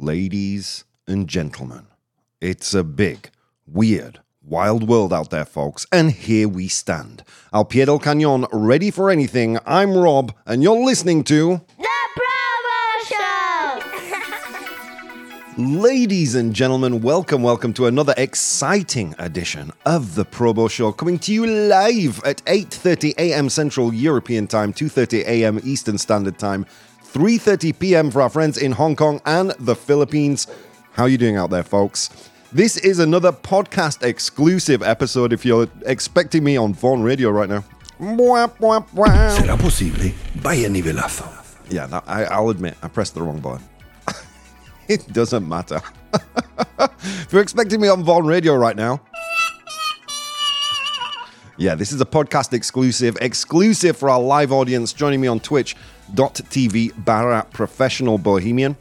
Ladies and gentlemen, it's a big, weird, wild world out there, folks, and here we stand. Al pie del cañón, ready for anything. I'm Rob, and you're listening to. The Probo Show! Ladies and gentlemen, welcome, welcome to another exciting edition of the Probo Show, coming to you live at 8:30 a.m. Central European Time, 2:30 a.m. Eastern Standard Time, 3:30 p.m. for our friends in Hong Kong and the Philippines. How are you doing out there, folks? This is another podcast exclusive episode. If you're expecting me on Vaughan Radio right now. ¿Será posible? Vaya nivelazo. Yeah, that, I, I'll admit, I pressed the wrong button. it doesn't matter. if you're expecting me on Vaughan Radio right now, yeah, this is a podcast exclusive, exclusive for our live audience joining me on twitch.tv barra professional bohemian.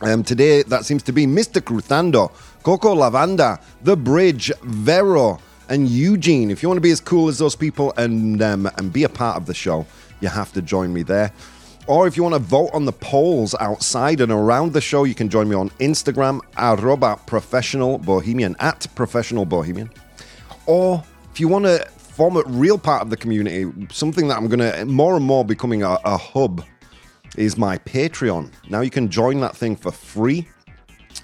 Um, today, that seems to be Mr. Cruzando, Coco Lavanda, The Bridge, Vero, and Eugene. If you want to be as cool as those people and, um, and be a part of the show, you have to join me there. Or if you want to vote on the polls outside and around the show, you can join me on Instagram, arroba professional bohemian, at professional bohemian. Or if you want to form a real part of the community, something that I'm going to more and more becoming a, a hub is my Patreon. Now you can join that thing for free.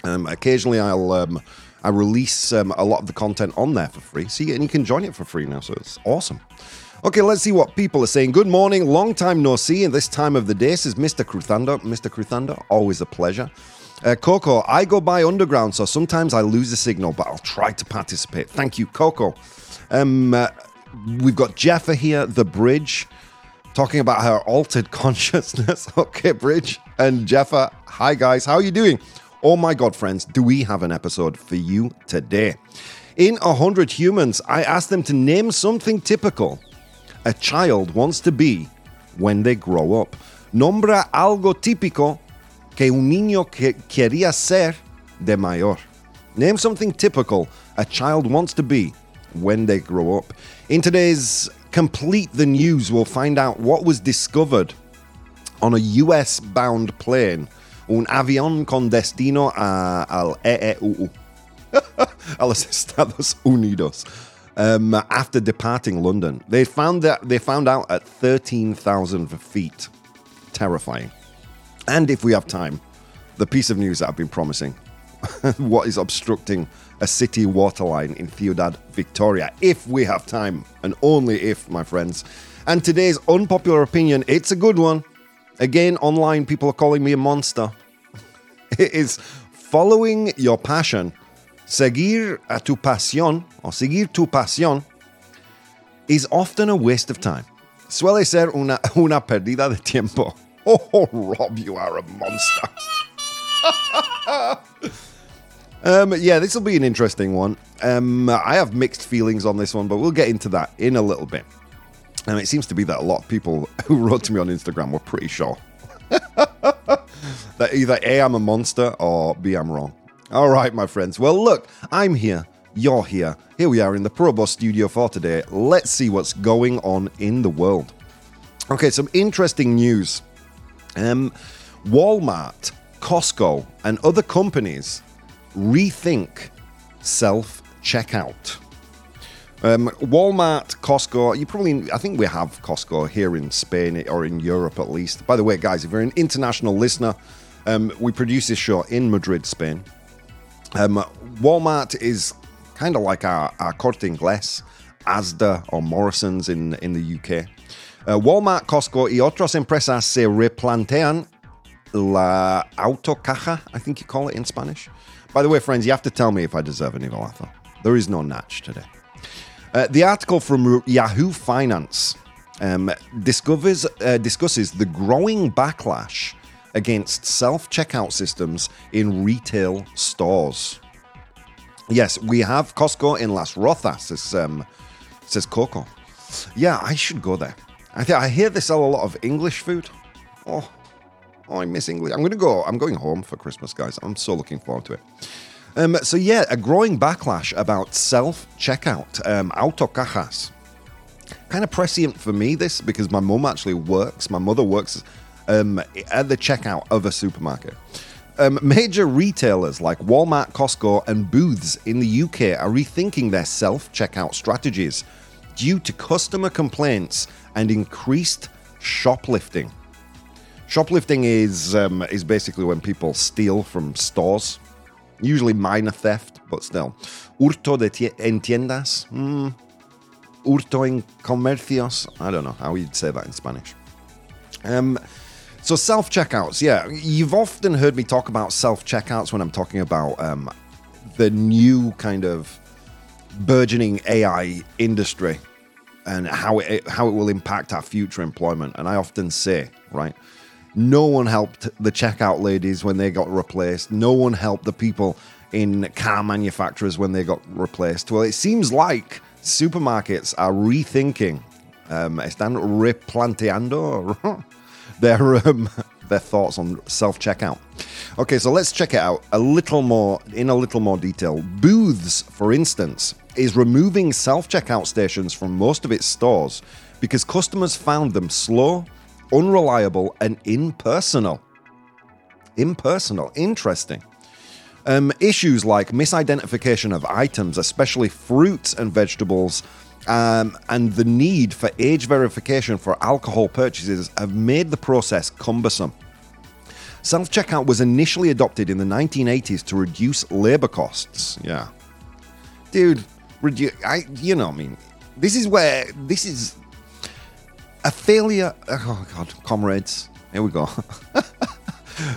Um, occasionally, I'll um, I release um, a lot of the content on there for free. See, and you can join it for free now, so it's awesome. Okay, let's see what people are saying. Good morning, long time no see. And this time of the day says Mr. Cruzando. Mr. Cruzando, always a pleasure. Uh, Coco, I go by underground, so sometimes I lose the signal, but I'll try to participate. Thank you, Coco. Um, uh, we've got Jeffa here, the bridge, talking about her altered consciousness. okay, bridge and Jeffa. Hi guys, how are you doing? Oh my god, friends, do we have an episode for you today? In A Hundred Humans, I asked them to name something typical a child wants to be when they grow up. Nombra algo típico que un niño que quería ser de mayor. Name something typical a child wants to be when they grow up. In today's Complete the News, we'll find out what was discovered on a US bound plane, un avión con destino a, al EEU, a los Estados Unidos. Um, after departing London, they found that they found out at 13,000 feet. Terrifying. And if we have time, the piece of news that I've been promising what is obstructing a city waterline in Ciudad Victoria. If we have time, and only if, my friends. And today's unpopular opinion, it's a good one. Again, online, people are calling me a monster. It is following your passion, seguir a tu pasión, or seguir tu pasión, is often a waste of time. Suele ser una, una perdida de tiempo. Oh, Rob, you are a monster. Um, yeah, this will be an interesting one. Um, I have mixed feelings on this one, but we'll get into that in a little bit. And it seems to be that a lot of people who wrote to me on Instagram were pretty sure that either A, I'm a monster, or B, I'm wrong. All right, my friends. Well, look, I'm here. You're here. Here we are in the Probo studio for today. Let's see what's going on in the world. Okay, some interesting news. Um, Walmart, Costco, and other companies rethink self checkout. Um, Walmart, Costco, you probably, I think we have Costco here in Spain or in Europe at least. By the way, guys, if you're an international listener, um, we produce this show in Madrid, Spain. Um, Walmart is kind of like our, our Corte Inglés, Asda or Morrison's in, in the UK. Uh, Walmart, Costco y otras empresas se replantean la autocaja, I think you call it in Spanish. By the way, friends, you have to tell me if I deserve an evil nivelazo. There is no natch today. Uh, the article from Yahoo Finance um, discovers, uh, discusses the growing backlash against self checkout systems in retail stores. Yes, we have Costco in Las Rozas, says, um, says Coco. Yeah, I should go there. I, th- I hear they sell a lot of English food. Oh, I miss English. I'm going to go. I'm going home for Christmas, guys. I'm so looking forward to it. Um, so yeah, a growing backlash about self checkout, um, autocajas. Kind of prescient for me this because my mum actually works. My mother works um, at the checkout of a supermarket. Um, major retailers like Walmart, Costco, and Booths in the UK are rethinking their self checkout strategies due to customer complaints and increased shoplifting. Shoplifting is um, is basically when people steal from stores, usually minor theft, but still. Hurto de tie- en tiendas, Hmm. hurto en comercios. I don't know how you'd say that in Spanish. Um, so self checkouts, yeah, you've often heard me talk about self checkouts when I'm talking about um, the new kind of burgeoning AI industry and how it how it will impact our future employment. And I often say, right, no one helped the checkout ladies when they got replaced. No one helped the people in car manufacturers when they got replaced. Well, it seems like supermarkets are rethinking, um, están replanteando their um, their thoughts on self checkout. Okay, so let's check it out a little more in a little more detail. Booths, for instance, is removing self checkout stations from most of its stores because customers found them slow, unreliable, and impersonal. Impersonal, interesting. Um, issues like misidentification of items, especially fruits and vegetables, um, and the need for age verification for alcohol purchases have made the process cumbersome. Self checkout was initially adopted in the 1980s to reduce labor costs. Yeah. Dude, redu- I, you know, I mean, this is where, this is a failure. Oh, God, comrades. Here we go.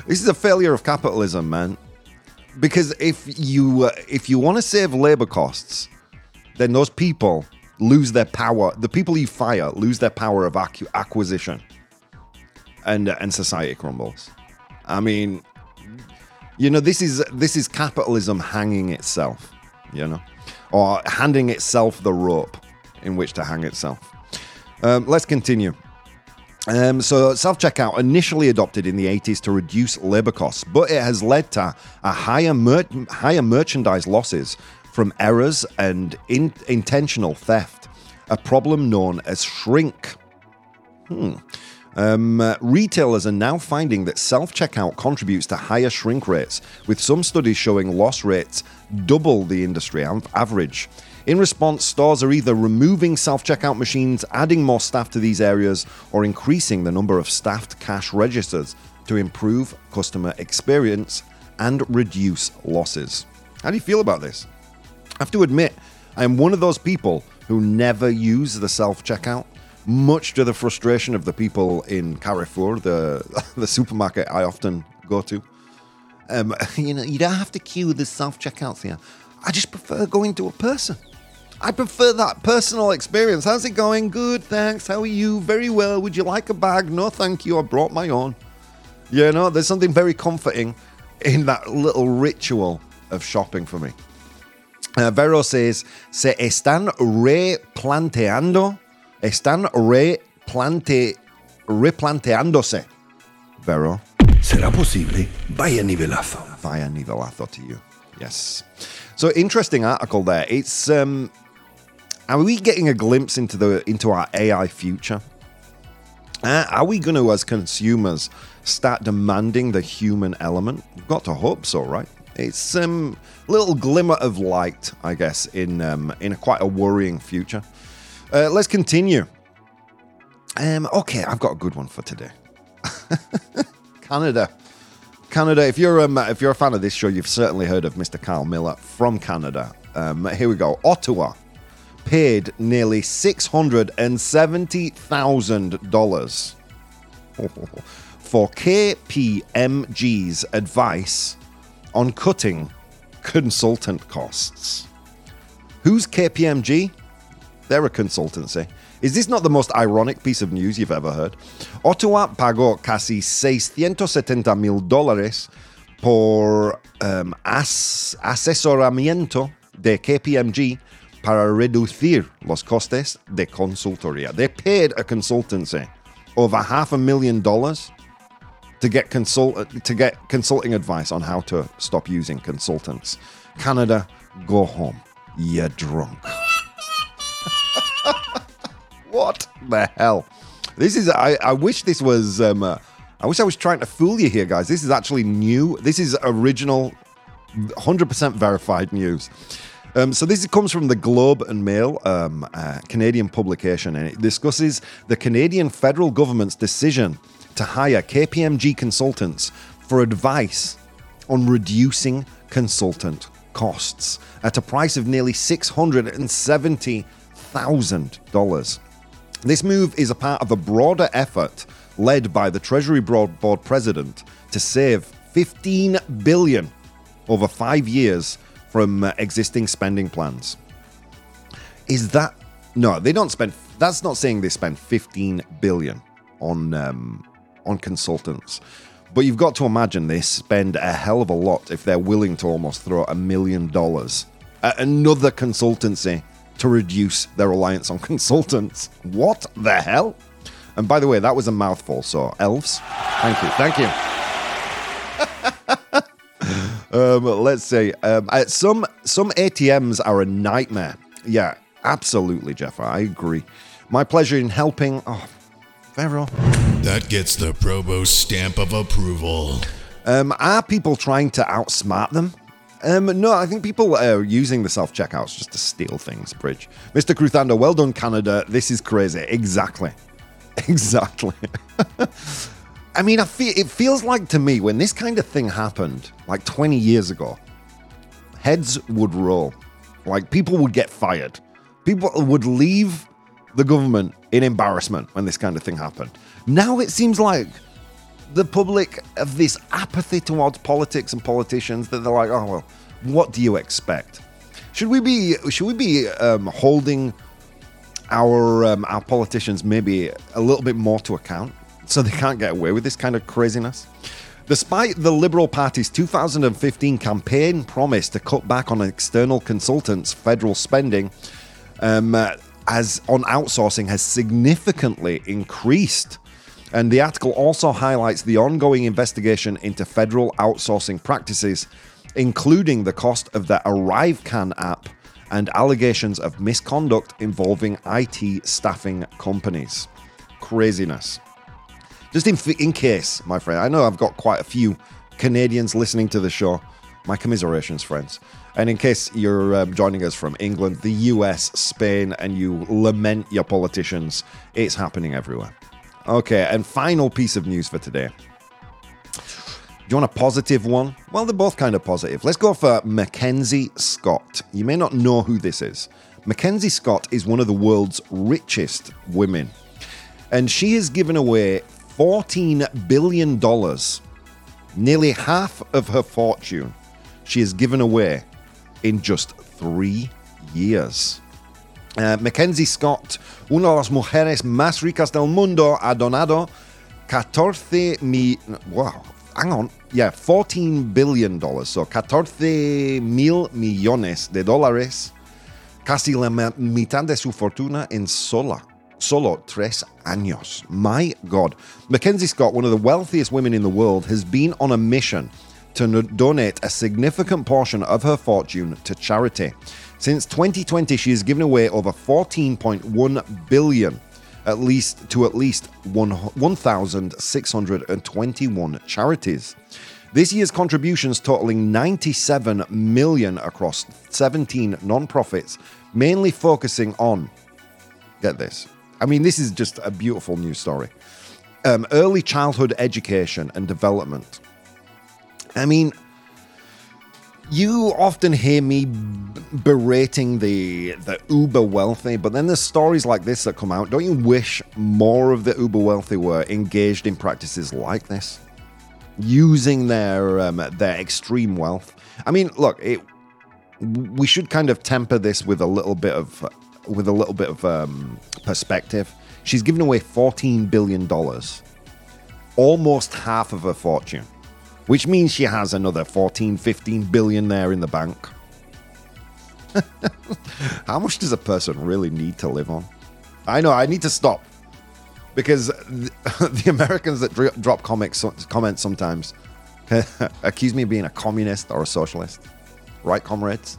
this is a failure of capitalism, man. Because if you uh, if you want to save labor costs, then those people lose their power. The people you fire lose their power of acqu- acquisition, and and society crumbles. I mean, you know, this is this is capitalism hanging itself, you know, or handing itself the rope in which to hang itself. Um, let's continue. Um, so self checkout initially adopted in the 80s to reduce labor costs, but it has led to a higher mer- higher merchandise losses from errors and in- intentional theft, a problem known as shrink. Um, uh, retailers are now finding that self checkout contributes to higher shrink rates, with some studies showing loss rates double the industry av- average. In response, stores are either removing self checkout machines, adding more staff to these areas, or increasing the number of staffed cash registers to improve customer experience and reduce losses. How do you feel about this? I have to admit, I am one of those people who never use the self checkout, much to the frustration of the people in Carrefour, the the supermarket I often go to. Um, you know, you don't have to queue the self checkouts here. I just prefer going to a person. I prefer that personal experience. How's it going? Good, thanks. How are you? Very well. Would you like a bag? No, thank you. I brought my own. You know, there's something very comforting in that little ritual of shopping for me. Uh, Vero says, se están replanteando, están replante, replanteándose. Vero, ¿Será posible? Vaya nivelazo. via nivelazo to you. Yes. So interesting article there. It's um, are we getting a glimpse into the into our AI future? Uh, are we going to, as consumers, start demanding the human element? We've got to hope so, right? It's um, a little glimmer of light, I guess, in um, in a quite a worrying future. Uh, let's continue. Um, okay, I've got a good one for today. Canada. Canada. If you're um, if you're a fan of this show, you've certainly heard of Mr. Carl Miller from Canada. Um, here we go. Ottawa paid nearly six hundred and seventy thousand dollars for KPMG's advice on cutting consultant costs. Who's KPMG? They're a consultancy. Is this not the most ironic piece of news you've ever heard? Ottawa pagó casi 670 mil dólares por um, as- asesoramiento de KPMG para reducir los costes de consultoría. They paid a consultancy over half a million dollars to get consult to get consulting advice on how to stop using consultants. Canada, go home. You're drunk. what the hell? This is. I, I wish this was um, a, I wish I was trying to fool you here, guys. This is actually new. This is original, 100% verified news. Um, so this comes from the Globe and Mail, um, uh, Canadian publication, and it discusses the Canadian federal government's decision to hire KPMG consultants for advice on reducing consultant costs at a price of nearly $670,000. This move is a part of a broader effort led by the Treasury Board president to save 15 billion over 5 years from uh, existing spending plans. Is that no? They don't spend. That's not saying they spend 15 billion on um, on consultants. But you've got to imagine they spend a hell of a lot if they're willing to almost throw a million dollars at another consultancy to reduce their reliance on consultants. What the hell? And by the way, that was a mouthful. So, elves, thank you, thank you. Um, let's see. um, uh, some some ATMs are a nightmare. Yeah, absolutely, Jeff. I agree. My pleasure in helping. Oh, Vero. That gets the Provost stamp of approval. Um, are people trying to outsmart them? Um, no, I think people are using the self checkouts just to steal things, Bridge. Mr. Cruzando, well done, Canada. This is crazy. Exactly. Exactly. I mean, I feel, it feels like to me when this kind of thing happened, like 20 years ago, heads would roll. Like people would get fired. People would leave the government in embarrassment when this kind of thing happened. Now it seems like the public have this apathy towards politics and politicians that they're like, oh well, what do you expect? Should we be should we be um, holding our um, our politicians maybe a little bit more to account? So they can't get away with this kind of craziness. Despite the Liberal Party's 2015 campaign promise to cut back on external consultants' federal spending, um, uh, as on outsourcing has significantly increased. And the article also highlights the ongoing investigation into federal outsourcing practices, including the cost of the ArriveCan app and allegations of misconduct involving IT staffing companies. Craziness. Just in, in case, my friend, I know I've got quite a few Canadians listening to the show. My commiserations, friends. And in case you're um, joining us from England, the US, Spain, and you lament your politicians, it's happening everywhere. Okay, and final piece of news for today. Do you want a positive one? Well, they're both kind of positive. Let's go for Mackenzie Scott. You may not know who this is. Mackenzie Scott is one of the world's richest women, and she has given away $14 billion, nearly half of her fortune, she has given away in just three years. Uh, Mackenzie Scott, una de las mujeres más ricas del mundo, ha donado 14 mil. Wow, hang on. Yeah, 14 billion dollars. So 14 mil millones de dólares. Casi la mitad de su fortuna en sola solo tres años. My God. Mackenzie Scott, one of the wealthiest women in the world, has been on a mission to donate a significant portion of her fortune to charity. Since 2020, she has given away over 14.1 billion at least to at least 1,621 charities. This year's contributions totaling 97 million across 17 non-profits, mainly focusing on get this I mean, this is just a beautiful news story. Um, early childhood education and development. I mean, you often hear me berating the the uber wealthy, but then there's stories like this that come out. Don't you wish more of the uber wealthy were engaged in practices like this, using their um, their extreme wealth? I mean, look, it, we should kind of temper this with a little bit of with a little bit of um, perspective, she's given away $14 billion, almost half of her fortune, which means she has another 14, 15 billion there in the bank. How much does a person really need to live on? I know, I need to stop because the, the Americans that drop comics comments sometimes accuse me of being a communist or a socialist. Right, comrades?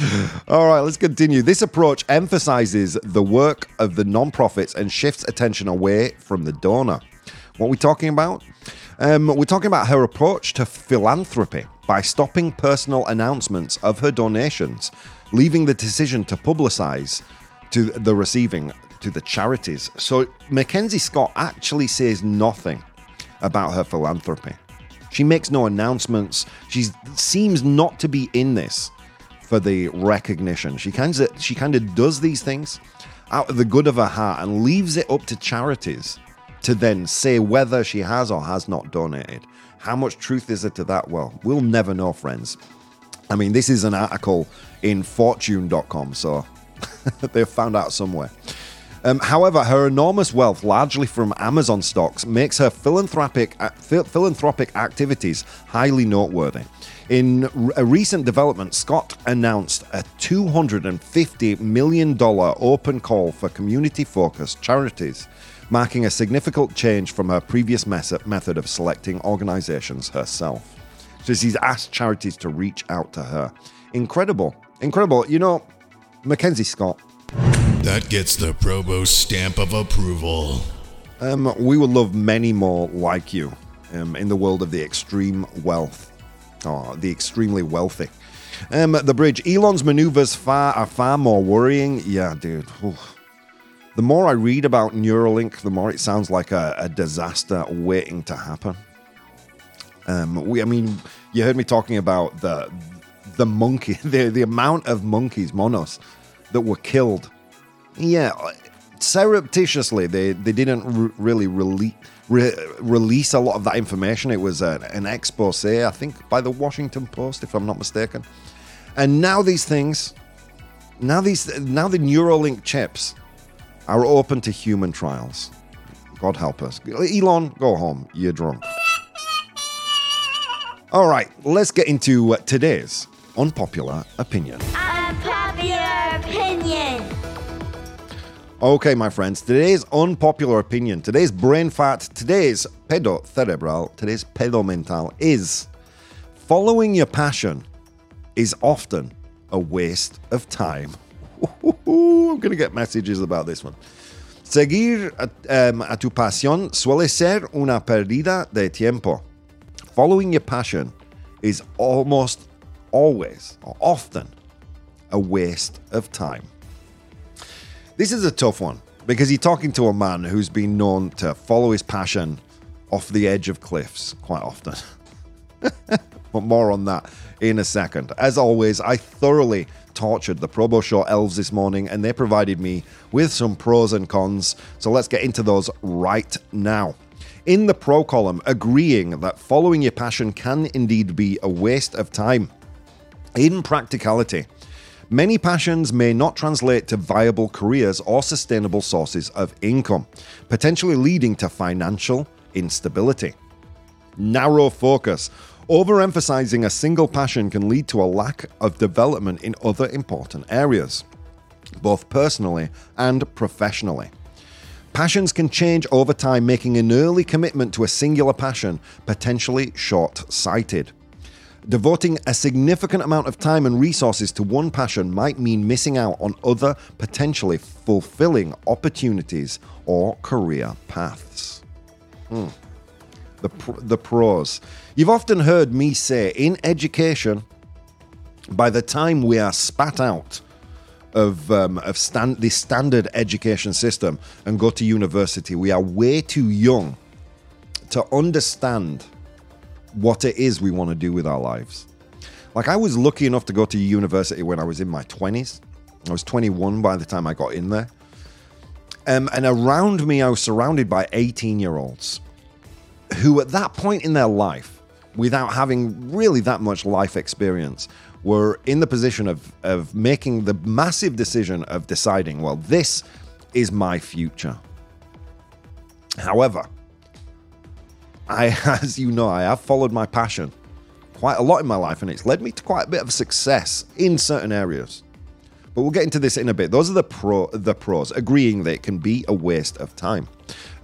All right, let's continue. This approach emphasizes the work of the nonprofits and shifts attention away from the donor. What are we talking about? Um, we're talking about her approach to philanthropy by stopping personal announcements of her donations, leaving the decision to publicize to the receiving to the charities. So Mackenzie Scott actually says nothing about her philanthropy. She makes no announcements. She seems not to be in this for the recognition. She kind of she kind of does these things out of the good of her heart and leaves it up to charities to then say whether she has or has not donated. How much truth is there to that? Well, we'll never know, friends. I mean, this is an article in fortune.com, so they've found out somewhere. Um, however, her enormous wealth, largely from Amazon stocks, makes her philanthropic uh, philanthropic activities highly noteworthy. In a recent development, Scott announced a $250 million open call for community focused charities, marking a significant change from her previous method of selecting organizations herself. So she's asked charities to reach out to her. Incredible. Incredible. You know, Mackenzie Scott that gets the Probo stamp of approval. Um, we would love many more like you um, in the world of the extreme wealth, or the extremely wealthy. Um, the bridge. Elon's maneuvers far are far more worrying. Yeah, dude. The more I read about Neuralink, the more it sounds like a, a disaster waiting to happen. Um, we, I mean, you heard me talking about the the monkey, the the amount of monkeys, monos, that were killed yeah, surreptitiously, they, they didn't re- really rele- re- release a lot of that information. It was a, an expose, I think, by the Washington Post, if I'm not mistaken. And now these things, now these, now the Neuralink chips are open to human trials. God help us. Elon, go home. You're drunk. All right, let's get into uh, today's unpopular opinion. Unpopular opinion. Okay, my friends, today's unpopular opinion, today's brain fat, today's pedo cerebral, today's pedo mental is following your passion is often a waste of time. I'm going to get messages about this one. Seguir um, a tu pasión suele ser una pérdida de tiempo. Following your passion is almost always or often a waste of time. This is a tough one because you're talking to a man who's been known to follow his passion off the edge of cliffs quite often. but more on that in a second. As always, I thoroughly tortured the Probo Show elves this morning and they provided me with some pros and cons. So let's get into those right now. In the pro column, agreeing that following your passion can indeed be a waste of time. In practicality, Many passions may not translate to viable careers or sustainable sources of income, potentially leading to financial instability. Narrow focus. Overemphasizing a single passion can lead to a lack of development in other important areas, both personally and professionally. Passions can change over time, making an early commitment to a singular passion potentially short sighted. Devoting a significant amount of time and resources to one passion might mean missing out on other potentially fulfilling opportunities or career paths. Hmm. The, pr- the pros. You've often heard me say in education, by the time we are spat out of, um, of stand- the standard education system and go to university, we are way too young to understand what it is we want to do with our lives. Like, I was lucky enough to go to university when I was in my 20s. I was 21 by the time I got in there. Um, and around me, I was surrounded by 18 year olds who, at that point in their life, without having really that much life experience, were in the position of, of making the massive decision of deciding, well, this is my future. However, I, as you know, I have followed my passion quite a lot in my life, and it's led me to quite a bit of success in certain areas. But we'll get into this in a bit. Those are the pro the pros, agreeing that it can be a waste of time.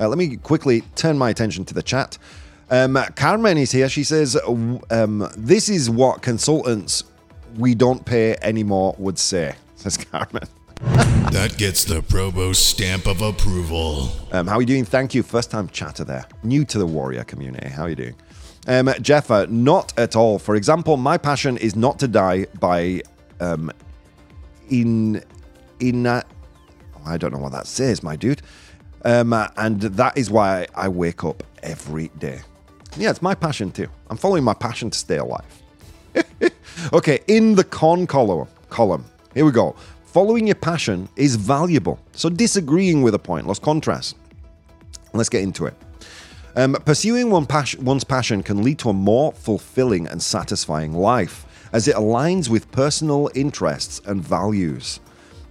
Uh, let me quickly turn my attention to the chat. Um, Carmen is here. She says, um, "This is what consultants we don't pay anymore would say." Says Carmen. That gets the Probo stamp of approval. Um, how are you doing? Thank you. First time chatter there. New to the warrior community. How are you doing? Um, Jeffa, not at all. For example, my passion is not to die by um, in in uh, I don't know what that says, my dude. Um, uh, and that is why I wake up every day. Yeah, it's my passion too. I'm following my passion to stay alive. okay, in the con column, column. Here we go. Following your passion is valuable. So disagreeing with a pointless contrast. Let's get into it. Um, pursuing one pas- one's passion can lead to a more fulfilling and satisfying life, as it aligns with personal interests and values.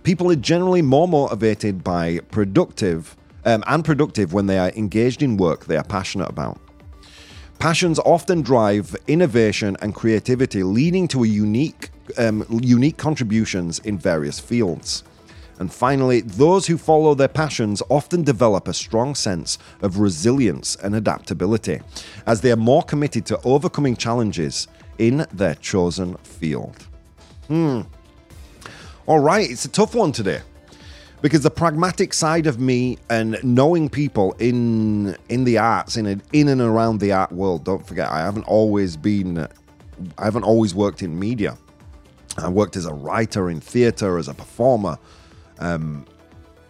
People are generally more motivated by productive um, and productive when they are engaged in work they are passionate about. Passions often drive innovation and creativity, leading to unique, um, unique contributions in various fields. And finally, those who follow their passions often develop a strong sense of resilience and adaptability, as they are more committed to overcoming challenges in their chosen field. Hmm. All right, it's a tough one today because the pragmatic side of me and knowing people in in the arts in in and around the art world don't forget i haven't always been i haven't always worked in media. I worked as a writer in theater as a performer. Um,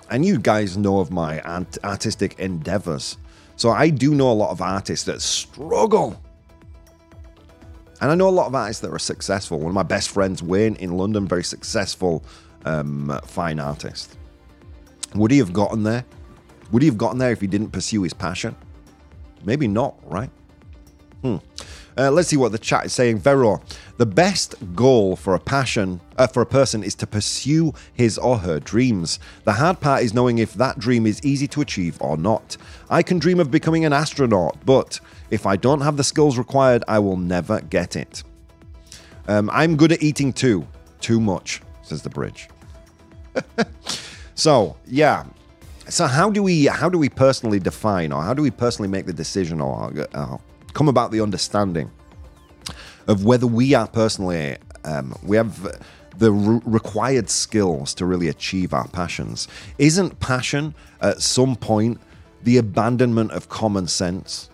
and you guys know of my art- artistic endeavors. So i do know a lot of artists that struggle. And i know a lot of artists that are successful. One of my best friends wayne in london very successful um, fine artist would he have gotten there? Would he have gotten there if he didn't pursue his passion? Maybe not, right? Hmm. Uh, let's see what the chat is saying. Vero, the best goal for a passion uh, for a person is to pursue his or her dreams. The hard part is knowing if that dream is easy to achieve or not. I can dream of becoming an astronaut, but if I don't have the skills required, I will never get it. Um, I'm good at eating too. Too much, says the bridge. So yeah. So how do we how do we personally define or how do we personally make the decision or uh, come about the understanding of whether we are personally um, we have the re- required skills to really achieve our passions? Isn't passion at some point the abandonment of common sense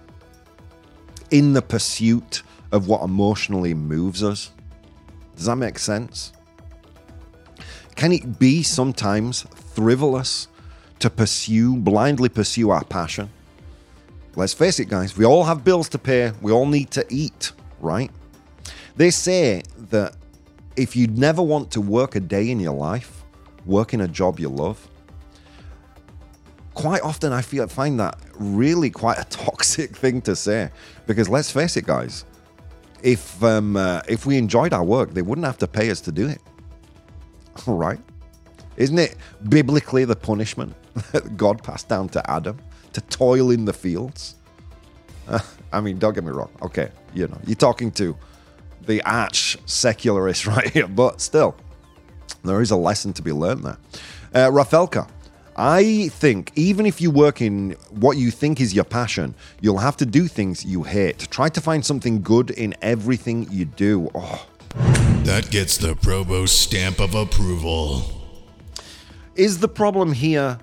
in the pursuit of what emotionally moves us? Does that make sense? Can it be sometimes frivolous to pursue, blindly pursue our passion? Let's face it, guys, we all have bills to pay. We all need to eat, right? They say that if you never want to work a day in your life, work in a job you love. Quite often, I feel find that really quite a toxic thing to say because let's face it, guys. If um, uh, if we enjoyed our work, they wouldn't have to pay us to do it. Right. Isn't it biblically the punishment that God passed down to Adam to toil in the fields? Uh, I mean, don't get me wrong. Okay, you know, you're talking to the arch secularist right here, but still, there is a lesson to be learned there. Uh, Rafelka, I think even if you work in what you think is your passion, you'll have to do things you hate. Try to find something good in everything you do. Oh, That gets the Probo stamp of approval. Is the problem here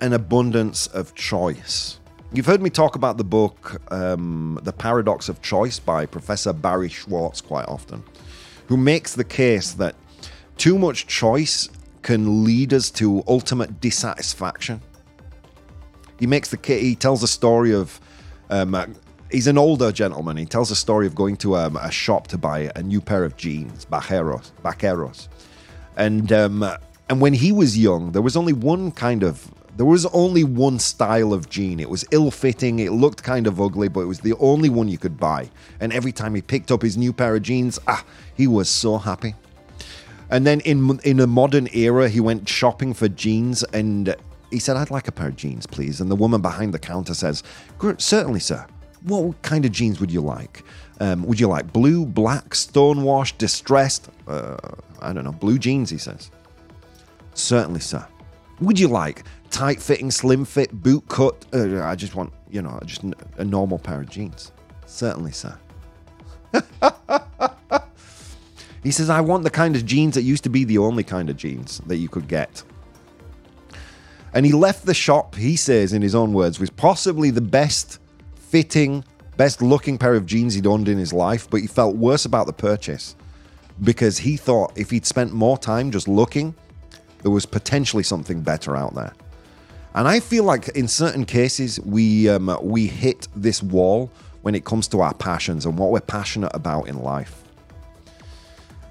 an abundance of choice? You've heard me talk about the book um, The Paradox of Choice by Professor Barry Schwartz quite often, who makes the case that too much choice can lead us to ultimate dissatisfaction. He makes the he tells a story of um, uh, he's an older gentleman. He tells a story of going to um, a shop to buy a new pair of jeans, vaqueros, vaqueros, and um, and when he was young, there was only one kind of there was only one style of jean. It was ill-fitting. It looked kind of ugly, but it was the only one you could buy. And every time he picked up his new pair of jeans, ah, he was so happy. And then in in a modern era, he went shopping for jeans and he said, "I'd like a pair of jeans, please." And the woman behind the counter says, "Certainly, sir. What kind of jeans would you like? Um, would you like blue, black, stonewashed, distressed? Uh, I don't know, blue jeans." He says. Certainly, sir. Would you like tight fitting, slim fit, boot cut? Uh, I just want, you know, just a normal pair of jeans. Certainly, sir. He says, I want the kind of jeans that used to be the only kind of jeans that you could get. And he left the shop, he says in his own words, with possibly the best fitting, best looking pair of jeans he'd owned in his life, but he felt worse about the purchase because he thought if he'd spent more time just looking, there was potentially something better out there. And I feel like in certain cases we um, we hit this wall when it comes to our passions and what we're passionate about in life.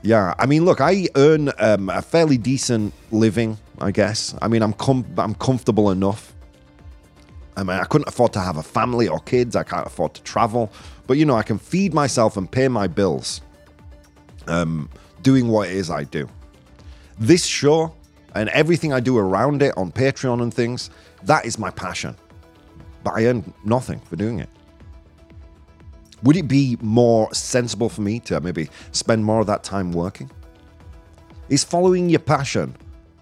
Yeah, I mean, look, I earn um, a fairly decent living, I guess. I mean, I'm com- I'm comfortable enough. I mean, I couldn't afford to have a family or kids. I can't afford to travel, but you know, I can feed myself and pay my bills. Um, doing what it is I do. This show and everything I do around it on Patreon and things, that is my passion. But I earn nothing for doing it. Would it be more sensible for me to maybe spend more of that time working? Is following your passion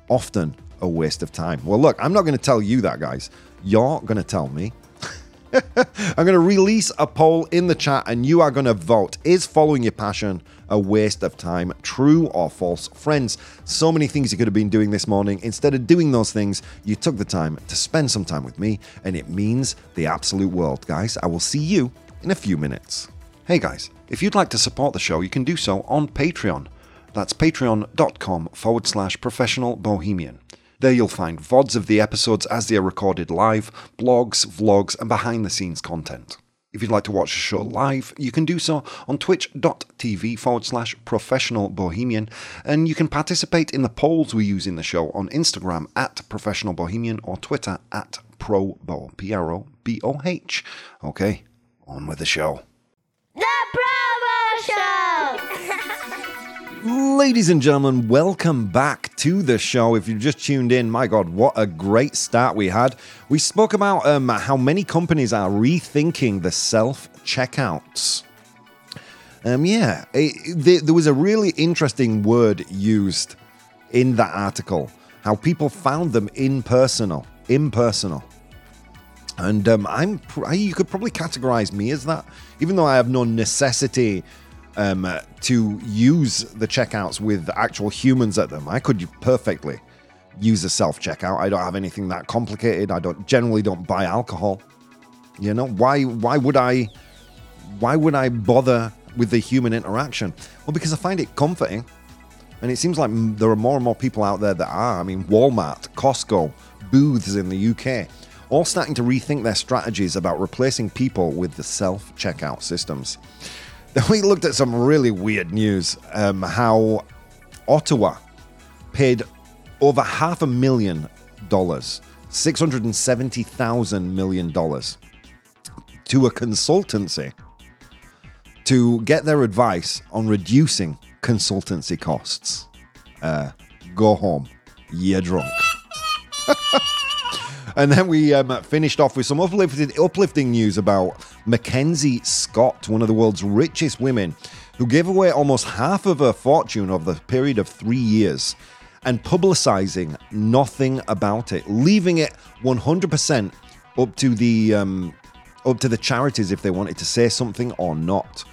often a waste of time? Well, look, I'm not going to tell you that, guys. You're going to tell me. I'm going to release a poll in the chat and you are going to vote. Is following your passion a waste of time? True or false? Friends, so many things you could have been doing this morning. Instead of doing those things, you took the time to spend some time with me, and it means the absolute world, guys. I will see you in a few minutes. Hey, guys, if you'd like to support the show, you can do so on Patreon. That's patreon.com forward slash professional bohemian. There you'll find VODs of the episodes as they are recorded live, blogs, vlogs, and behind the scenes content. If you'd like to watch the show live, you can do so on twitch.tv forward slash professional bohemian, and you can participate in the polls we use in the show on Instagram at professional bohemian or Twitter at probo, P R O B O H. Okay, on with the show. The Probo Show! Ladies and gentlemen, welcome back to the show. If you've just tuned in, my God, what a great start we had. We spoke about um, how many companies are rethinking the self checkouts. Um, yeah, it, there, there was a really interesting word used in that article. How people found them impersonal, impersonal, and um, I'm you could probably categorize me as that, even though I have no necessity um, to use the checkouts with actual humans at them. I could perfectly use a self checkout. I don't have anything that complicated. I don't generally don't buy alcohol. You know why? Why would I? Why would I bother with the human interaction? Well, because I find it comforting, and it seems like there are more and more people out there that are. I mean, Walmart, Costco, Booths in the UK, all starting to rethink their strategies about replacing people with the self checkout systems. We looked at some really weird news. Um, how Ottawa paid over half a million dollars, six hundred and seventy thousand million dollars, to a consultancy to get their advice on reducing consultancy costs. Uh, go home, you're drunk. And then we um, finished off with some uplifting, uplifting news about Mackenzie Scott, one of the world's richest women, who gave away almost half of her fortune over the period of three years and publicizing nothing about it, leaving it 100% up to the um, up to the charities if they wanted to say something or not.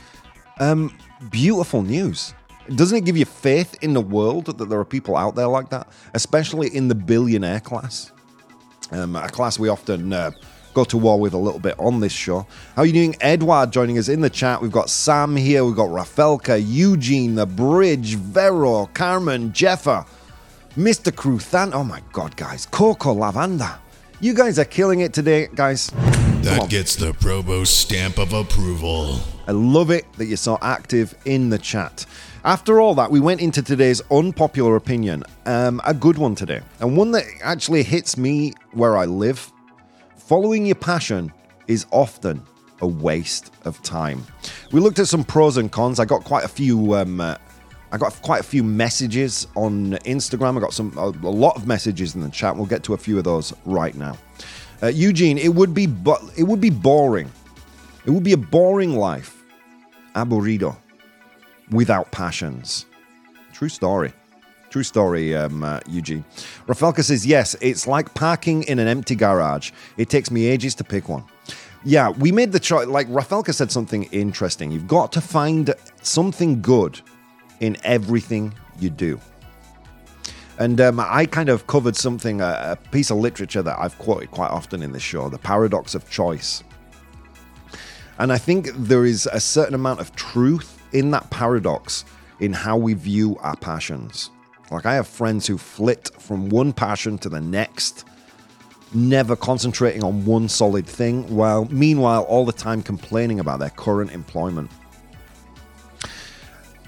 Um, beautiful news. Doesn't it give you faith in the world that there are people out there like that, especially in the billionaire class? Um, a class we often uh, go to war with a little bit on this show. How are you doing, Edward? Joining us in the chat. We've got Sam here. We've got Rafelka, Eugene, The Bridge, Vero, Carmen, Jeffa, Mr. Cruthan. Oh my God, guys. Coco Lavanda. You guys are killing it today, guys. That gets the Probo stamp of approval. I love it that you're so active in the chat. After all that, we went into today's unpopular opinion, um, a good one today, and one that actually hits me where I live. Following your passion is often a waste of time. We looked at some pros and cons. I got quite a few. Um, uh, I got quite a few messages on Instagram. I got some a, a lot of messages in the chat. We'll get to a few of those right now. Uh, Eugene, it would be but it would be boring. It would be a boring life, aburrido, without passions. True story. True story, um, uh, Eugene. Rafelka says, yes, it's like parking in an empty garage. It takes me ages to pick one. Yeah, we made the choice. Like Rafelka said something interesting. You've got to find something good in everything you do. And um, I kind of covered something, a, a piece of literature that I've quoted quite often in this show the paradox of choice. And I think there is a certain amount of truth in that paradox in how we view our passions. Like, I have friends who flit from one passion to the next, never concentrating on one solid thing, while meanwhile, all the time complaining about their current employment.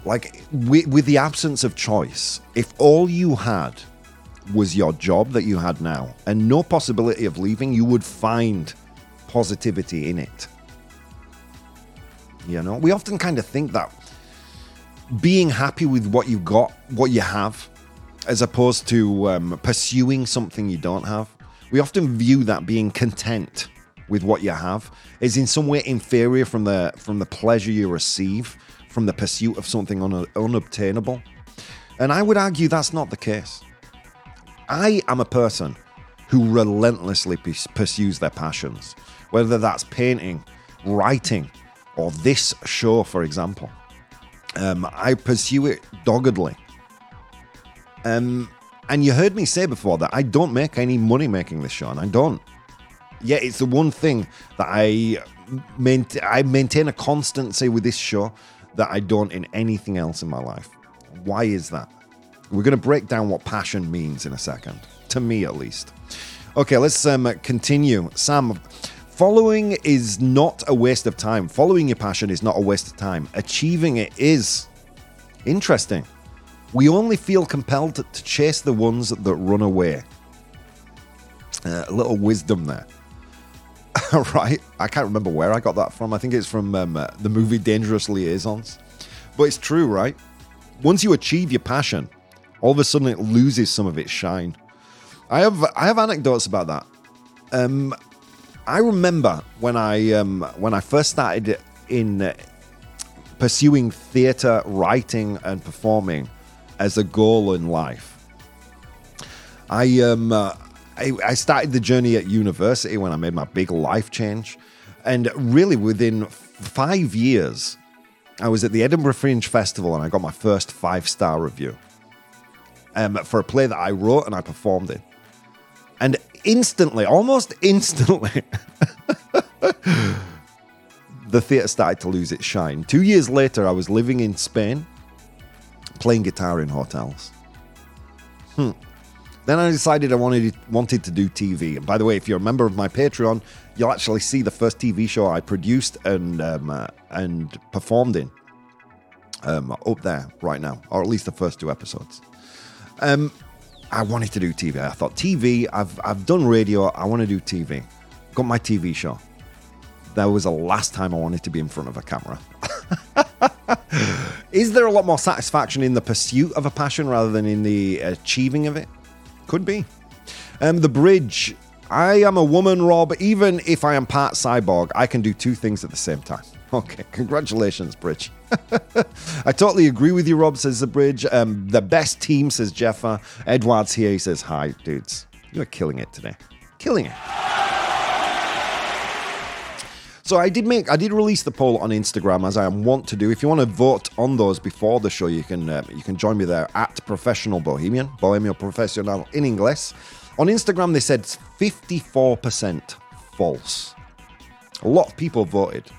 Like, with, the absence of choice, if all you had was your job that you had now and no possibility of leaving, you would find positivity in it. You know, we often kind of think that being happy with what you got, what you have, as opposed to um, pursuing something you don't have, we often view that being content with what you have is in some way inferior from the from the pleasure you receive from the pursuit of something un- unobtainable. And I would argue that's not the case. I am a person who relentlessly pursues their passions, whether that's painting, writing, or this show, for example. Um, I pursue it doggedly. Um, and you heard me say before that I don't make any money making this show, and I don't. Yet it's the one thing that I maintain, I maintain a constancy with this show that I don't in anything else in my life. Why is that? We're going to break down what passion means in a second, to me at least. Okay, let's um, continue. Sam, following is not a waste of time. Following your passion is not a waste of time. Achieving it is. Interesting. We only feel compelled to, chase the ones that run away. Uh, a little wisdom there. right? I can't remember where I got that from. I think it's from um, uh, the movie Dangerous Liaisons. But it's true, right? Once you achieve your passion, all of a sudden it loses some of its shine. I have I have anecdotes about that. Um, I remember when I um, when I first started in uh, pursuing theatre, writing, and performing as a goal in life. I um uh, I, I started the journey at university when I made my big life change, and really within five years, I was at the Edinburgh Fringe Festival and I got my first five star review um, for a play that I wrote and I performed in, and instantly, almost instantly. the theatre started to lose its shine. Two years later, I was living in Spain, playing guitar in hotels. Hmm. Then I decided I wanted wanted to do TV. And by the way, if you're a member of my Patreon, you'll actually see the first TV show I produced and um, uh, and performed in um, up there right now, or at least the first two episodes. Um, I wanted to do TV. I thought TV. I've I've done radio. I want to do TV. Got my TV show. That was the last time I wanted to be in front of a camera. Is there a lot more satisfaction in the pursuit of a passion rather than in the achieving of it? Could be. Um, the bridge. I am a woman, Rob. Even if I am part cyborg, I can do two things at the same time. Okay, congratulations, Bridge. I totally agree with you, Rob, says the Bridge. Um, the best team, says Jeffa. Edward's here. He says, Hi, dudes. You're killing it today. Killing it. So I did make, I did release the poll on Instagram as I am wont to do. If you want to vote on those before the show, you can uh, you can join me there at Professional Bohemian, Bohemio Professional in English. On Instagram, they said 54% false. A lot of people voted.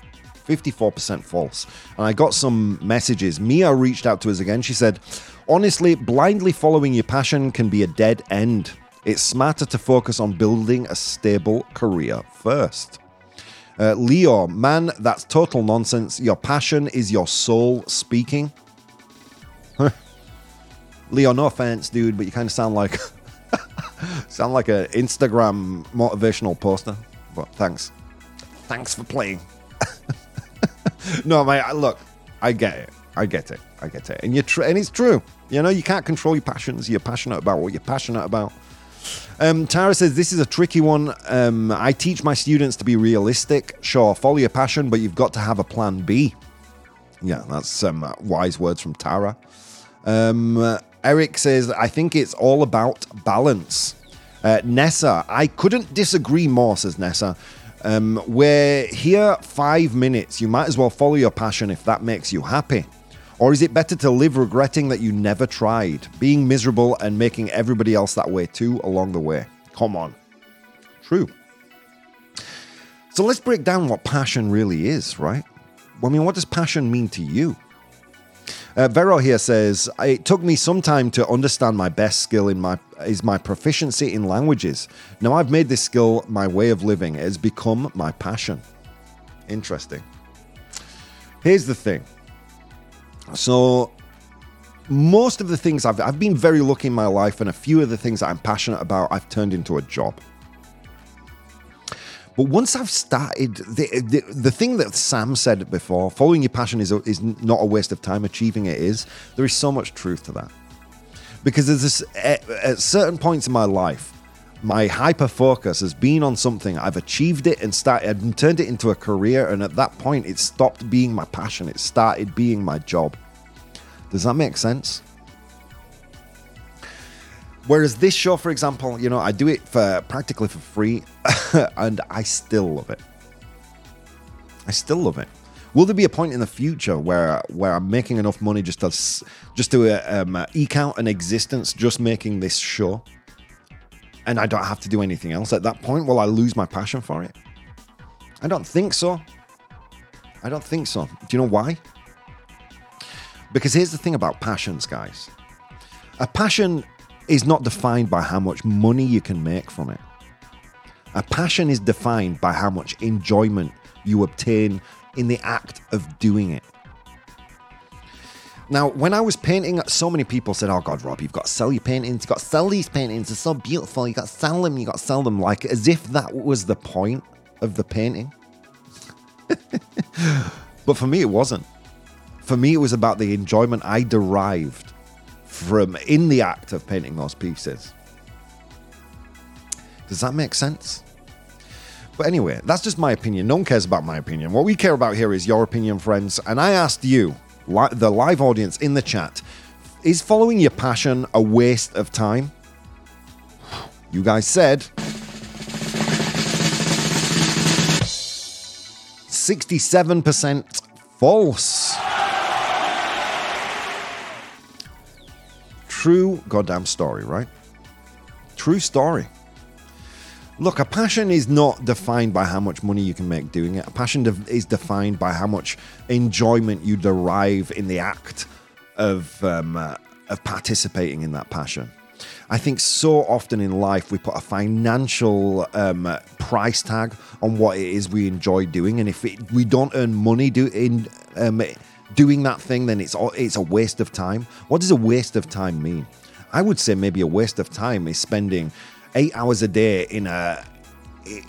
54% false. And I got some messages. Mia reached out to us again. She said, Honestly, blindly following your passion can be a dead end. It's smarter to focus on building a stable career first. Uh, Leo, man, that's total nonsense. Your passion is your soul speaking. Leo, no offense, dude, but you kind of sound like sound like an Instagram motivational poster. But thanks, thanks for playing. no, mate, look, I get it. I get it. I get it. And you tr- and it's true. You know, you can't control your passions. You're passionate about what you're passionate about. Um, Tara says this is a tricky one. Um, I teach my students to be realistic. Sure, follow your passion, but you've got to have a plan B. Yeah, that's some uh, wise words from Tara. Um, uh, Eric says I think it's all about balance. Uh, Nessa, I couldn't disagree more. Says Nessa. Um, we're here five minutes. You might as well follow your passion if that makes you happy. Or is it better to live regretting that you never tried, being miserable and making everybody else that way too along the way? Come on. True. So let's break down what passion really is, right? I mean, what does passion mean to you? Uh, Vero here says, "It took me some time to understand my best skill in my is my proficiency in languages. Now I've made this skill my way of living. It has become my passion." Interesting. Here's the thing. So most of the things I've I've been very lucky in my life, and a few of the things that I'm passionate about, I've turned into a job. But once I've started, the, the, the thing that Sam said before, following your passion is, is not a waste of time, achieving it is, there is so much truth to that. Because there's this, at, at certain points in my life, my hyper focus has been on something. I've achieved it and started and turned it into a career. And at that point, it stopped being my passion. It started being my job. Does that make sense? Whereas this show, for example, you know, I do it for practically for free, and I still love it. I still love it. Will there be a point in the future where where I'm making enough money just to just to um, eke out an existence just making this show, and I don't have to do anything else? At that point, will I lose my passion for it? I don't think so. I don't think so. Do you know why? Because here's the thing about passions, guys. A passion is not defined by how much money you can make from it. A passion is defined by how much enjoyment you obtain in the act of doing it. Now, when I was painting, so many people said, Oh God, Rob, you've got to sell your paintings, you've got to sell these paintings, they're so beautiful, you've got to sell them, you've got to sell them, like as if that was the point of the painting. but for me, it wasn't. For me, it was about the enjoyment I derived from in the act of painting those pieces. Does that make sense? But anyway, that's just my opinion. No one cares about my opinion. What we care about here is your opinion, friends. And I asked you, the live audience in the chat, is following your passion a waste of time? You guys said 67% false. True goddamn story, right? True story. Look, a passion is not defined by how much money you can make doing it. A passion de- is defined by how much enjoyment you derive in the act of um, uh, of participating in that passion. I think so often in life we put a financial um, price tag on what it is we enjoy doing, and if it, we don't earn money do in um, doing that thing, then it's all, it's a waste of time. What does a waste of time mean? I would say maybe a waste of time is spending eight hours a day in a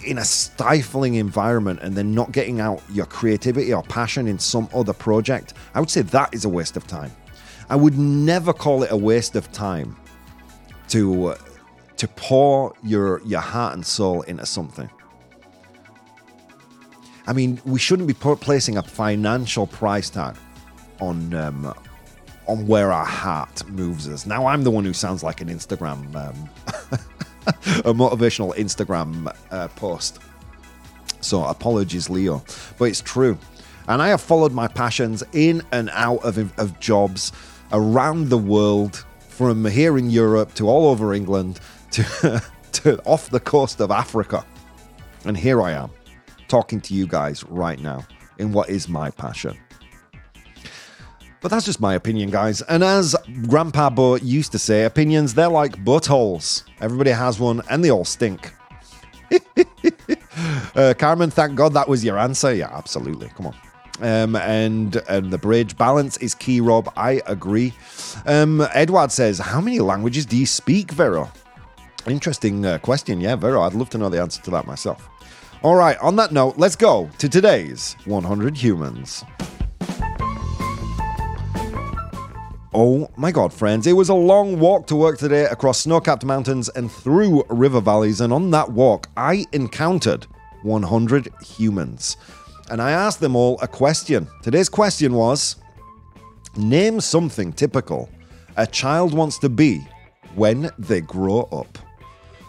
in a stifling environment and then not getting out your creativity or passion in some other project. I would say that is a waste of time. I would never call it a waste of time to to pour your your heart and soul into something. I mean, we shouldn't be placing a financial price tag on um, on where our heart moves us. Now, I'm the one who sounds like an Instagram, um, a motivational Instagram uh, post. So apologies, Leo, but it's true. And I have followed my passions in and out of, of jobs around the world, from here in Europe to all over England to, to off the coast of Africa. And here I am, talking to you guys right now in what is my passion. But that's just my opinion, guys. And as Grandpa Bo used to say, opinions, they're like buttholes. Everybody has one and they all stink. uh, Carmen, thank God that was your answer. Yeah, absolutely. Come on. Um, and and the bridge balance is key, Rob. I agree. Um, Edward says, "How many languages do you speak, Vero?" Interesting uh, question. Yeah, Vero. I'd love to know the answer to that myself. All right. On that note, let's go to today's 100 humans. Oh my god, friends, it was a long walk to work today across snow capped mountains and through river valleys, and on that walk, I encountered 100 humans. And I asked them all a question. Today's question was Name something typical a child wants to be when they grow up.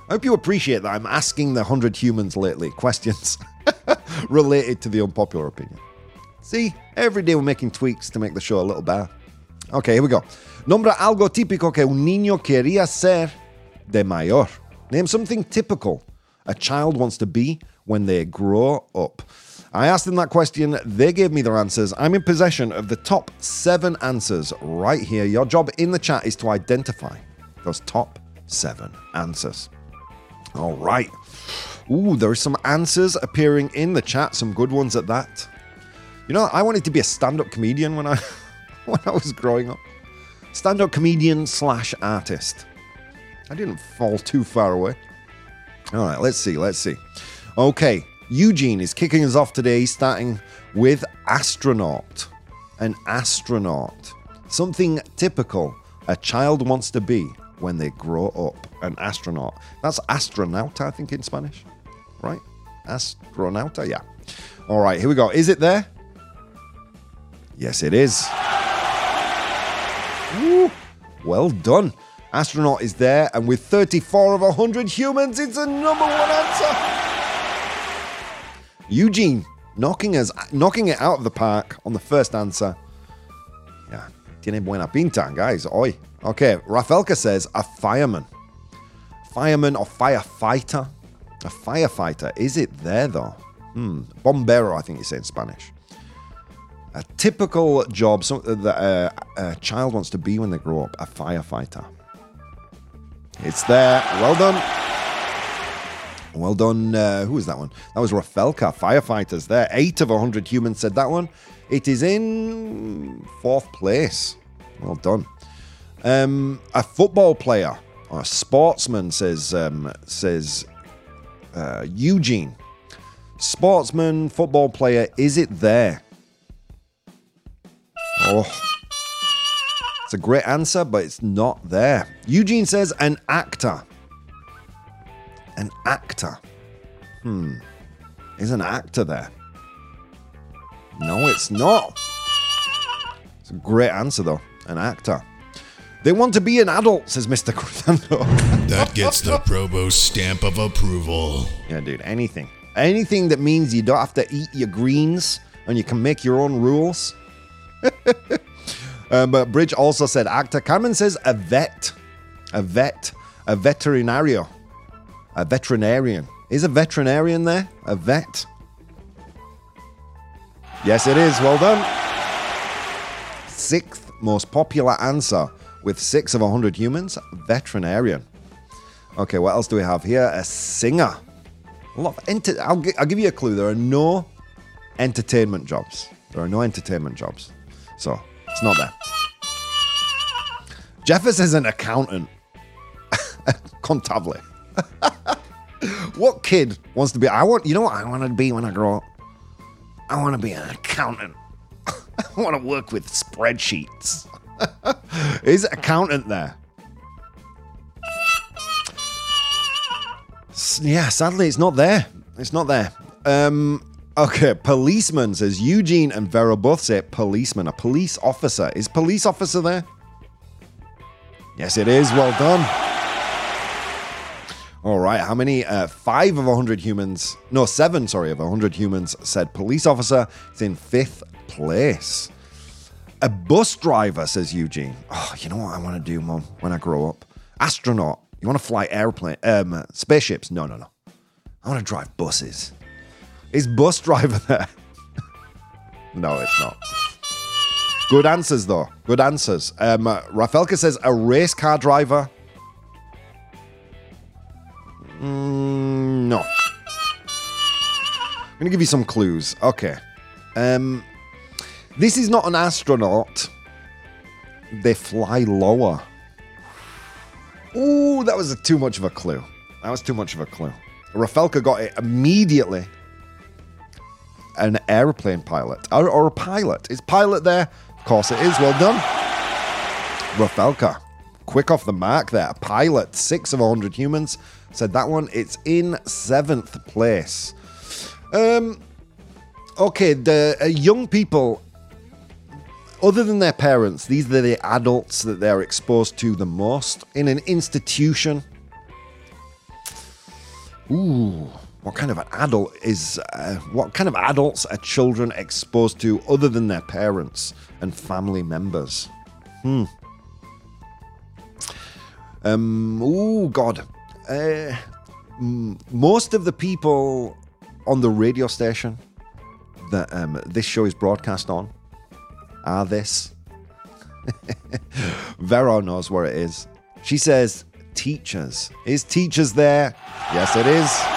I hope you appreciate that I'm asking the 100 humans lately questions related to the unpopular opinion. See, every day we're making tweaks to make the show a little better. Okay, here we go. Nombre algo típico que un niño quería ser de mayor. Name something typical a child wants to be when they grow up. I asked them that question. They gave me their answers. I'm in possession of the top seven answers right here. Your job in the chat is to identify those top seven answers. All right. Ooh, there are some answers appearing in the chat, some good ones at that. You know, I wanted to be a stand-up comedian when I when I was growing up. Stand-up comedian slash artist. I didn't fall too far away. All right, let's see, let's see. Okay, Eugene is kicking us off today, starting with astronaut. An astronaut. Something typical a child wants to be when they grow up. An astronaut. That's astronauta, I think, in Spanish. Right? Astronauta, yeah. All right, here we go. Is it there? Yes, it is. Woo. Well done. Astronaut is there, and with 34 of 100 humans, it's a number one answer. Eugene knocking us, knocking it out of the park on the first answer. Yeah, tiene buena pinta, guys. Oi. Okay, Rafelka says a fireman. Fireman or firefighter? A firefighter. Is it there though? Hmm. Bombero, I think you say in Spanish. A typical job something that uh, a child wants to be when they grow up. A firefighter. It's there. Well done. Well done. Uh, who was that one? That was Rafelka. Firefighters there. Eight of 100 humans said that one. It is in fourth place. Well done. Um, a football player or a sportsman says um, says uh, Eugene. Sportsman, football player. Is it there? Oh. It's a great answer, but it's not there. Eugene says an actor. An actor. Hmm. Is an actor there? No, it's not. It's a great answer, though. An actor. They want to be an adult, says Mr. Cruzando. That gets the Probo stamp of approval. yeah, dude, anything. Anything that means you don't have to eat your greens and you can make your own rules. um, but Bridge also said actor. Carmen says a vet. A vet. A veterinario. A veterinarian. Is a veterinarian there? A vet? Yes, it is. Well done. Sixth most popular answer with six of 100 humans veterinarian. Okay, what else do we have here? A singer. A lot of enter- I'll, gi- I'll give you a clue. There are no entertainment jobs. There are no entertainment jobs. So it's not there. Jeffers is an accountant. Contable. what kid wants to be? I want. You know what I want to be when I grow up? I want to be an accountant. I want to work with spreadsheets. Is accountant there? Yeah, sadly, it's not there. It's not there. Um, okay, policeman says Eugene and Vero both say policeman. A police officer. Is police officer there? Yes, it is. Well done. All right, how many? Uh, five of 100 humans, no, seven, sorry, of 100 humans said police officer. It's in fifth place. A bus driver, says Eugene. Oh, you know what I want to do, Mum, when I grow up? Astronaut. You want to fly airplane, um, spaceships? No, no, no. I want to drive buses. Is bus driver there? no, it's not. Good answers, though. Good answers. Um, uh, Rafelka says a race car driver. Mm, no. I'm going to give you some clues. Okay. Um, this is not an astronaut. They fly lower. Ooh, that was too much of a clue. That was too much of a clue. Rafelka got it immediately. An airplane pilot. Or, or a pilot. Is pilot there? Of course it is. Well done. Rafelka. Quick off the mark there. Pilot. Six of 100 humans said that one. It's in seventh place. Um, okay, the uh, young people, other than their parents, these are the adults that they're exposed to the most in an institution. Ooh, what kind of an adult is, uh, what kind of adults are children exposed to other than their parents and family members? Um, oh, God. Uh, most of the people on the radio station that um, this show is broadcast on are this. Vero knows where it is. She says, teachers. Is teachers there? Yes, it is.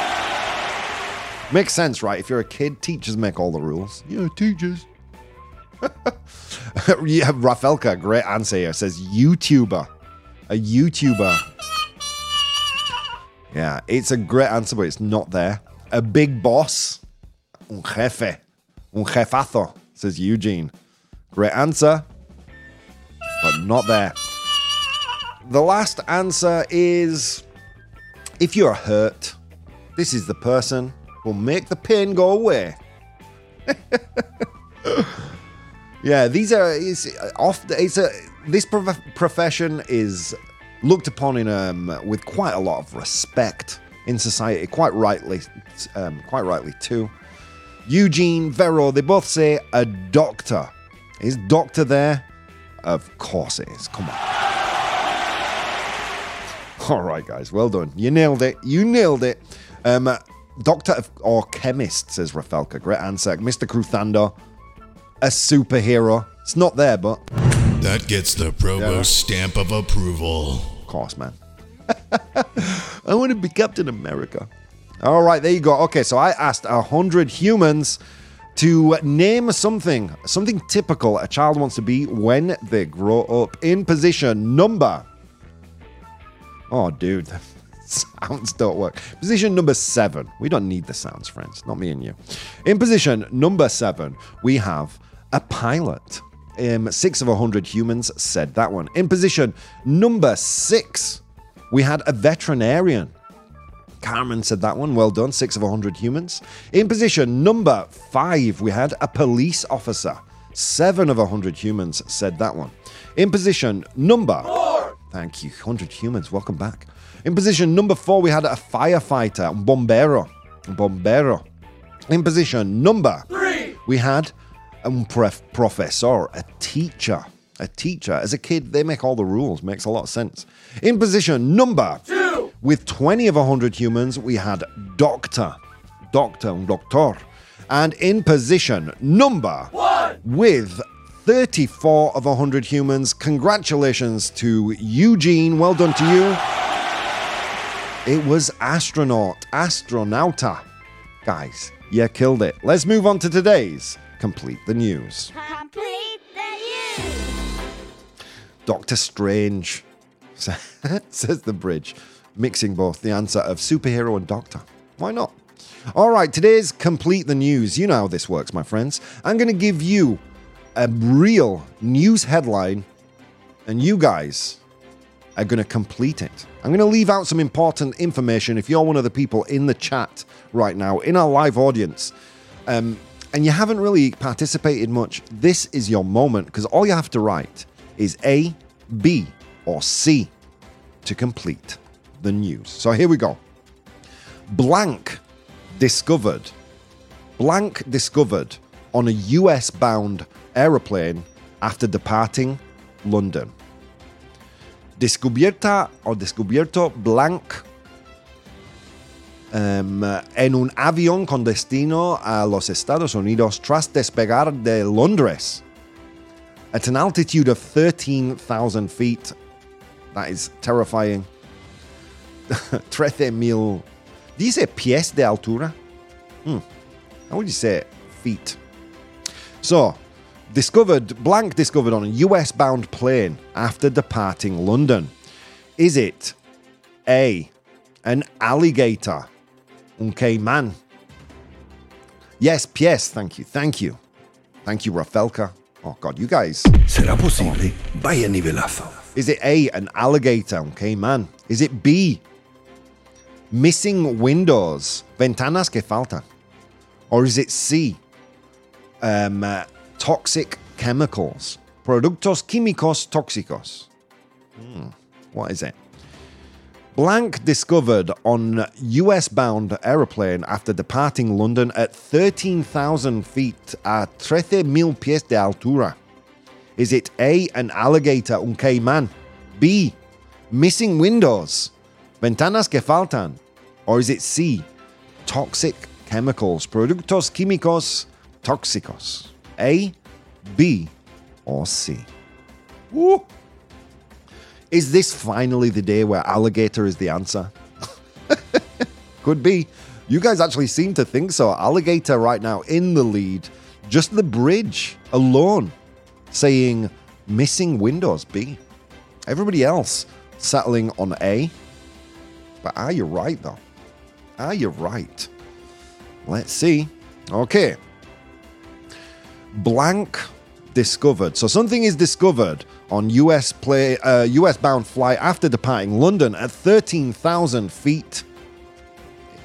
Makes sense, right? If you're a kid, teachers make all the rules. Yeah, teachers. yeah, Rafelka, great answer here. Says YouTuber. A YouTuber. Yeah, it's a great answer, but it's not there. A big boss. Un jefe. Un jefazo, says Eugene. Great answer, but not there. The last answer is if you're hurt, this is the person who'll make the pain go away. yeah, these are it's off. It's a this prof- profession is looked upon in um with quite a lot of respect in society, quite rightly, um, quite rightly too. Eugene Vero, they both say a doctor. Is doctor there? Of course it is. Come on. All right, guys. Well done. You nailed it. You nailed it. Um, doctor of, or chemist, says Rafelka. Great answer. Mr. Cruzando, a superhero. It's not there, but That gets the Probo Yeah. stamp of approval. of course, man. I want to be Captain America. All right, there you go. Okay, so I asked a hundred humans to name something, something typical a child wants to be when they grow up. In position number. Oh, dude, sounds don't work. Position number seven. We don't need the sounds, friends. Not me and you. In position number seven, we have a pilot. Um, six of a hundred humans said that one. In position number six, we had a veterinarian. Carmen said that one. Well done. Six of a 100 humans. In position number five, we had a police officer. Seven of a 100 humans said that one. In position number. Thank you. 100 humans. Welcome back. In position number four, we had a firefighter. Bombero. Bombero. In position number three, we had a prof- professor, a teacher. A teacher. As a kid, they make all the rules. Makes a lot of sense. In position number two, with 20 of 100 humans, we had doctor. Doctor, un doctor. And in position number one, with 34 of 100 humans, congratulations to Eugene. Well done to you. It was astronaut, astronauta. Guys, you killed it. Let's move on to today's Complete the News. Complete the news. Doctor Strange, says the bridge, mixing both the answer of superhero and doctor. Why not? All right, today's Complete the News. You know how this works, my friends. I'm going to give you a real news headline, and you guys are going to complete it. I'm going to leave out some important information if you're one of the people in the chat right now, in our live audience, um, and you haven't really participated much. This is your moment because all you have to write is A, B, or C to complete the news. So here we go. Blank discovered. Blank discovered on a US bound aeroplane after departing London. Descubierta o descubierto blank em, en un avión con destino a los Estados Unidos tras despegar de Londres at an altitude of 13,000 feet. That is terrifying. 13,000. Dice pies de altura? Hmm. How would you say? Feet. So, discovered, blank discovered on a US bound plane after departing London. Is it A, an alligator? Un caiman? Yes, pies, thank you, thank you. Thank you, Rafelka. Oh, God, you guys. ¿Será posible? Vaya nivelazo. Is it A, an alligator, un caiman? Is it B, missing windows, ventanas que faltan? Or is it C, um, uh, toxic chemicals, productos químicos tóxicos? Hmm, what is it? Blank discovered on US bound aeroplane after departing London at 13,000 feet at 13,000 pies de altura. Is it A, an alligator, un caimán? B, missing windows, ventanas que faltan? Or is it C, toxic chemicals, productos químicos tóxicos? A, B, or C? Woo. Is this finally the day where alligator is the answer? Could be. You guys actually seem to think so. Alligator right now in the lead. Just the bridge alone saying missing windows B. Everybody else settling on A. But are you right though? Are you right? Let's see. Okay. Blank discovered. So something is discovered on US play uh, US bound flight after departing London at 13,000 feet.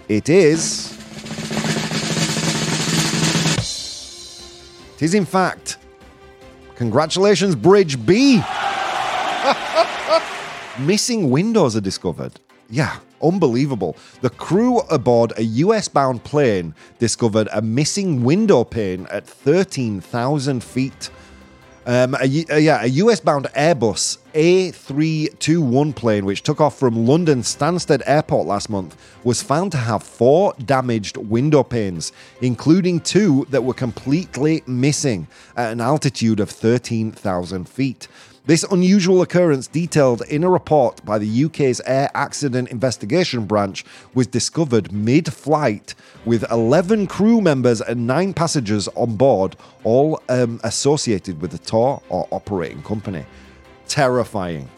It is. It is in fact. Congratulations, Bridge B. Missing windows are discovered. Yeah, unbelievable. The crew aboard a US bound plane discovered a missing window pane at 13,000 feet. Um, a, U- uh, yeah, a US bound Airbus A321 plane, which took off from London Stansted Airport last month, was found to have four damaged window panes, including two that were completely missing at an altitude of 13,000 feet. This unusual occurrence, detailed in a report by the UK's Air Accident Investigation Branch, was discovered mid flight with 11 crew members and 9 passengers on board, all um, associated with the tour or operating company. Terrifying.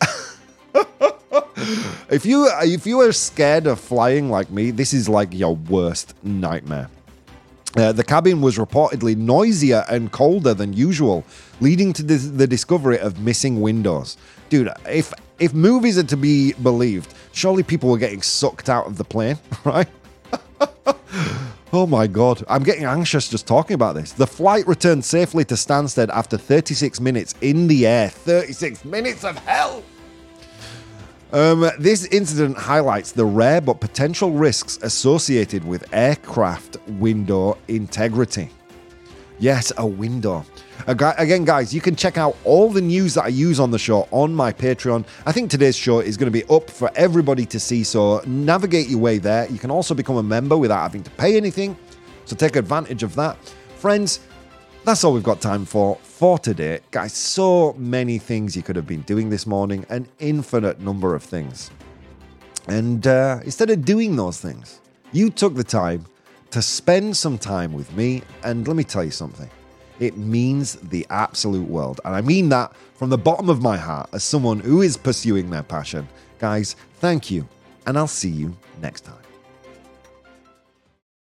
if you if you are scared of flying like me, this is like your worst nightmare. Uh, the cabin was reportedly noisier and colder than usual, leading to the discovery of missing windows. Dude, if if movies are to be believed, surely people were getting sucked out of the plane, right? oh my god, I'm getting anxious just talking about this. The flight returned safely to Stansted after 36 minutes in the air. 36 minutes of hell! Um, this incident highlights the rare but potential risks associated with aircraft window integrity. Yes, a window. Again, guys, you can check out all the news that I use on the show on my Patreon. I think today's show is going to be up for everybody to see, so navigate your way there. You can also become a member without having to pay anything, so take advantage of that. Friends, that's all we've got time for for today. Guys, so many things you could have been doing this morning, an infinite number of things. And uh, instead of doing those things, you took the time to spend some time with me. And let me tell you something it means the absolute world. And I mean that from the bottom of my heart as someone who is pursuing their passion. Guys, thank you. And I'll see you next time.